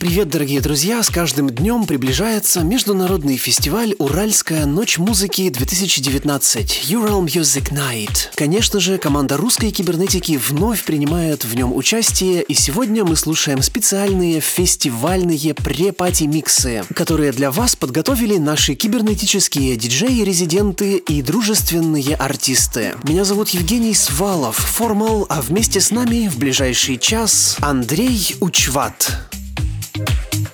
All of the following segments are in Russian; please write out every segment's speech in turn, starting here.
Привет, дорогие друзья! С каждым днем приближается международный фестиваль «Уральская ночь музыки-2019» Ural Music Night. Конечно же, команда русской кибернетики вновь принимает в нем участие, и сегодня мы слушаем специальные фестивальные пре-пати-миксы, которые для вас подготовили наши кибернетические диджеи-резиденты и дружественные артисты. Меня зовут Евгений Свалов, Формал, а вместе с нами в ближайший час Андрей Учват. Thank you.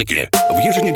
И значимом в еженедельном.